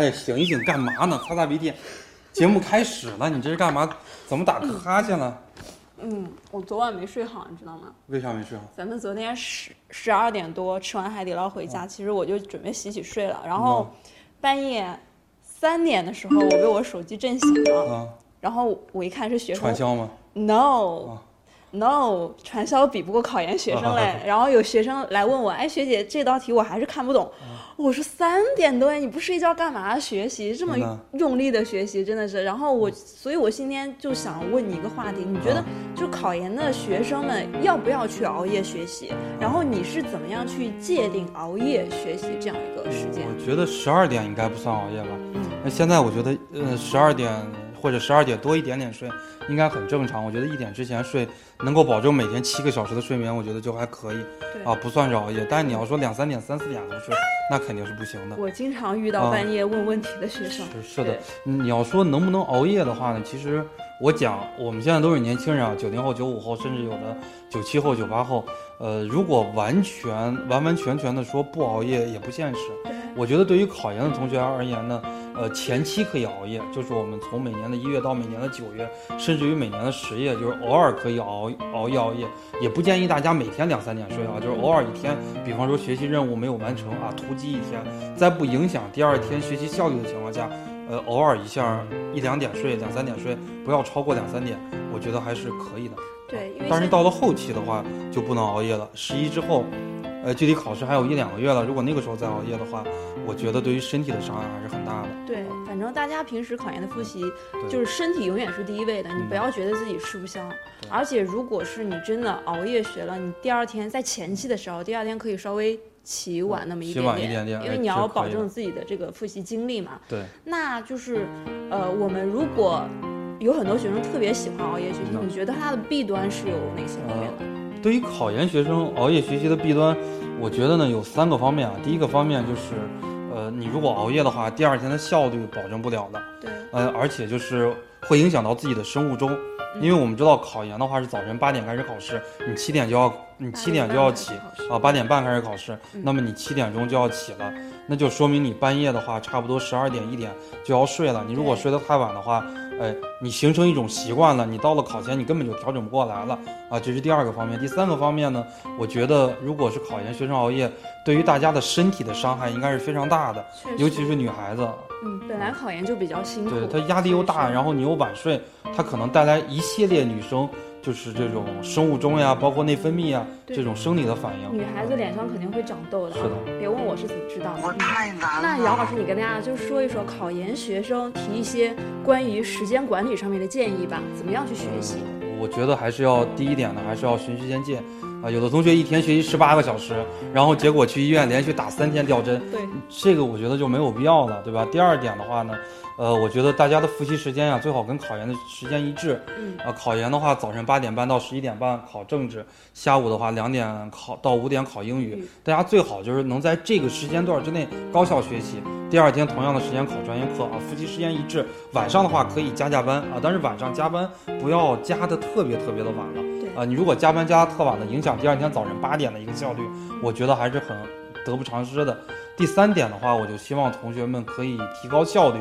哎，醒一醒，干嘛呢？擦擦鼻涕。节目开始了，你这是干嘛？怎么打哈欠了？嗯，我昨晚没睡好，你知道吗？为啥没睡好？咱们昨天十十二点多吃完海底捞回家，其实我就准备洗洗睡了，然后半夜三点的时候，我被我手机震醒了，啊，然后我一看是学生传销吗？，no。No，传销比不过考研学生嘞。然后有学生来问我，哎，学姐，这道题我还是看不懂。我说三点多，你不睡觉干嘛学习？这么用力的学习，真的是。然后我，所以我今天就想问你一个话题，你觉得啊就考研的学生们要不要去熬夜学习？然后你是怎么样去界定熬夜学习这样一个时间？我觉得十二点应该不算熬夜吧。嗯那现在我觉得，呃，十二点或者十二点多一点点睡，应该很正常。我觉得一点之前睡，能够保证每天七个小时的睡眠，我觉得就还可以对啊，不算是熬夜。但是你要说两三点、三四点才睡，那肯定是不行的。我经常遇到啊半夜问问题的学生。是是的，你要说能不能熬夜的话呢，其实我讲，我们现在都是年轻人啊，九零后、九五后，甚至有的九七后、九八后，呃，如果完全完完全全的说不熬夜也不现实。我觉得对于考研的同学而言呢，呃，前期可以熬夜，就是我们从每年的一月到每年的九月，甚至于每年的十月，就是偶尔可以熬熬夜熬夜，也不建议大家每天两三点睡啊，就是偶尔一天，比方说学习任务没有完成啊，突击一天，在不影响第二天学习效率的情况下，呃，偶尔一下一两点睡，两三点睡，不要超过两三点，我觉得还是可以的。对，但是到了后期的话，就不能熬夜了。十一之后，呃，距离考试还有一两个月了，如果那个时候再熬夜的话，我觉得对于身体的伤害还是很大的。对，反正大家平时考研的复习，就是身体永远是第一位的，你嗯不要觉得自己吃不消。对而且如果是你真的熬夜学了，你第二天在前期的时候，第二天可以稍微起晚那么一起点晚一点点因为哎你要保证自己的这个复习精力嘛。对，那就是，呃，我们如果有很多学生特别喜欢熬夜学习，嗯你觉得它的弊端是有哪些方面的？对于考研学生熬夜学习的弊端，我觉得呢有三个方面啊。第一个方面就是，呃，你如果熬夜的话，第二天的效率保证不了的。对，呃，而且就是会影响到自己的生物钟，因为我们知道考研的话是早晨八点开始考试，你七点就要你七点就要起啊，八点半开始考试，那么你七点钟就要起了，那就说明你半夜的话差不多十二点一点就要睡了。你如果睡得太晚的话，哎，你形成一种习惯了，你到了考前你根本就调整不过来了啊，这是第二个方面。第三个方面呢，我觉得如果是考研学生熬夜，对于大家的身体的伤害应该是非常大的，尤其是女孩子。嗯，本来考研就比较辛苦，对她压力又大，然后你又晚睡，她可能带来一系列女生就是这种生物钟呀，包括内分泌呀这种生理的反应。女孩子脸上肯定会长痘的。是的，别问我是怎么知道的。我太难那了。姚老师，你跟大家就说一说考研学生提一些关于时间管理上面的建议吧，怎么样去学习？我觉得还是要第一点呢，还是要循序渐进啊。有的同学一天学习十八个小时，然后结果去医院连续打三天吊针，对，这个我觉得就没有必要了，对吧？第二点的话呢，呃，我觉得大家的复习时间呀、最好跟考研的时间一致。嗯，啊，考研的话，早晨八点半到十一点半考政治，下午的话两点考到五点考英语嗯。大家最好就是能在这个时间段之内高效学习。第二天同样的时间考专业课啊，复习时间一致。晚上的话可以加加班啊，但是晚上加班不要加的特别特别的晚了。对啊，你如果加班加的特晚了，影响第二天早晨八点的一个效率，我觉得还是很得不偿失的。第三点的话，我就希望同学们可以提高效率，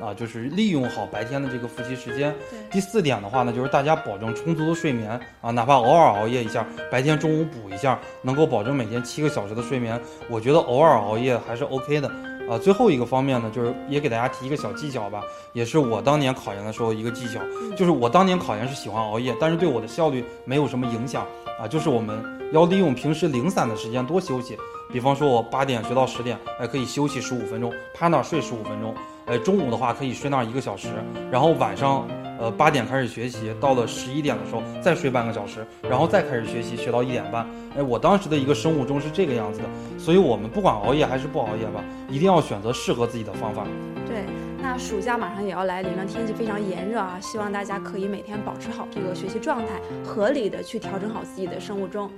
啊，就是利用好白天的这个复习时间。对第四点的话呢，就是大家保证充足的睡眠啊，哪怕偶尔熬夜一下，白天中午补一下，能够保证每天七个小时的睡眠，我觉得偶尔熬夜还是 OK 的。啊，最后一个方面呢，就是也给大家提一个小技巧吧，也是我当年考研的时候一个技巧，就是我当年考研是喜欢熬夜，但是对我的效率没有什么影响啊，就是我们要利用平时零散的时间多休息，比方说我八点学到十点，哎，可以休息十五分钟，趴那儿睡十五分钟，哎，中午的话可以睡那儿一个小时，然后晚上呃八点开始学习，到了十一点的时候再睡半个小时，然后再开始学习，学到一点半。哎，我当时的一个生物钟是这个样子的，所以我们不管熬夜还是不熬夜吧，一定要选择适合自己的方法。对。那暑假马上也要来临了，天气非常炎热啊，希望大家可以每天保持好这个学习状态，合理的去调整好自己的生物钟。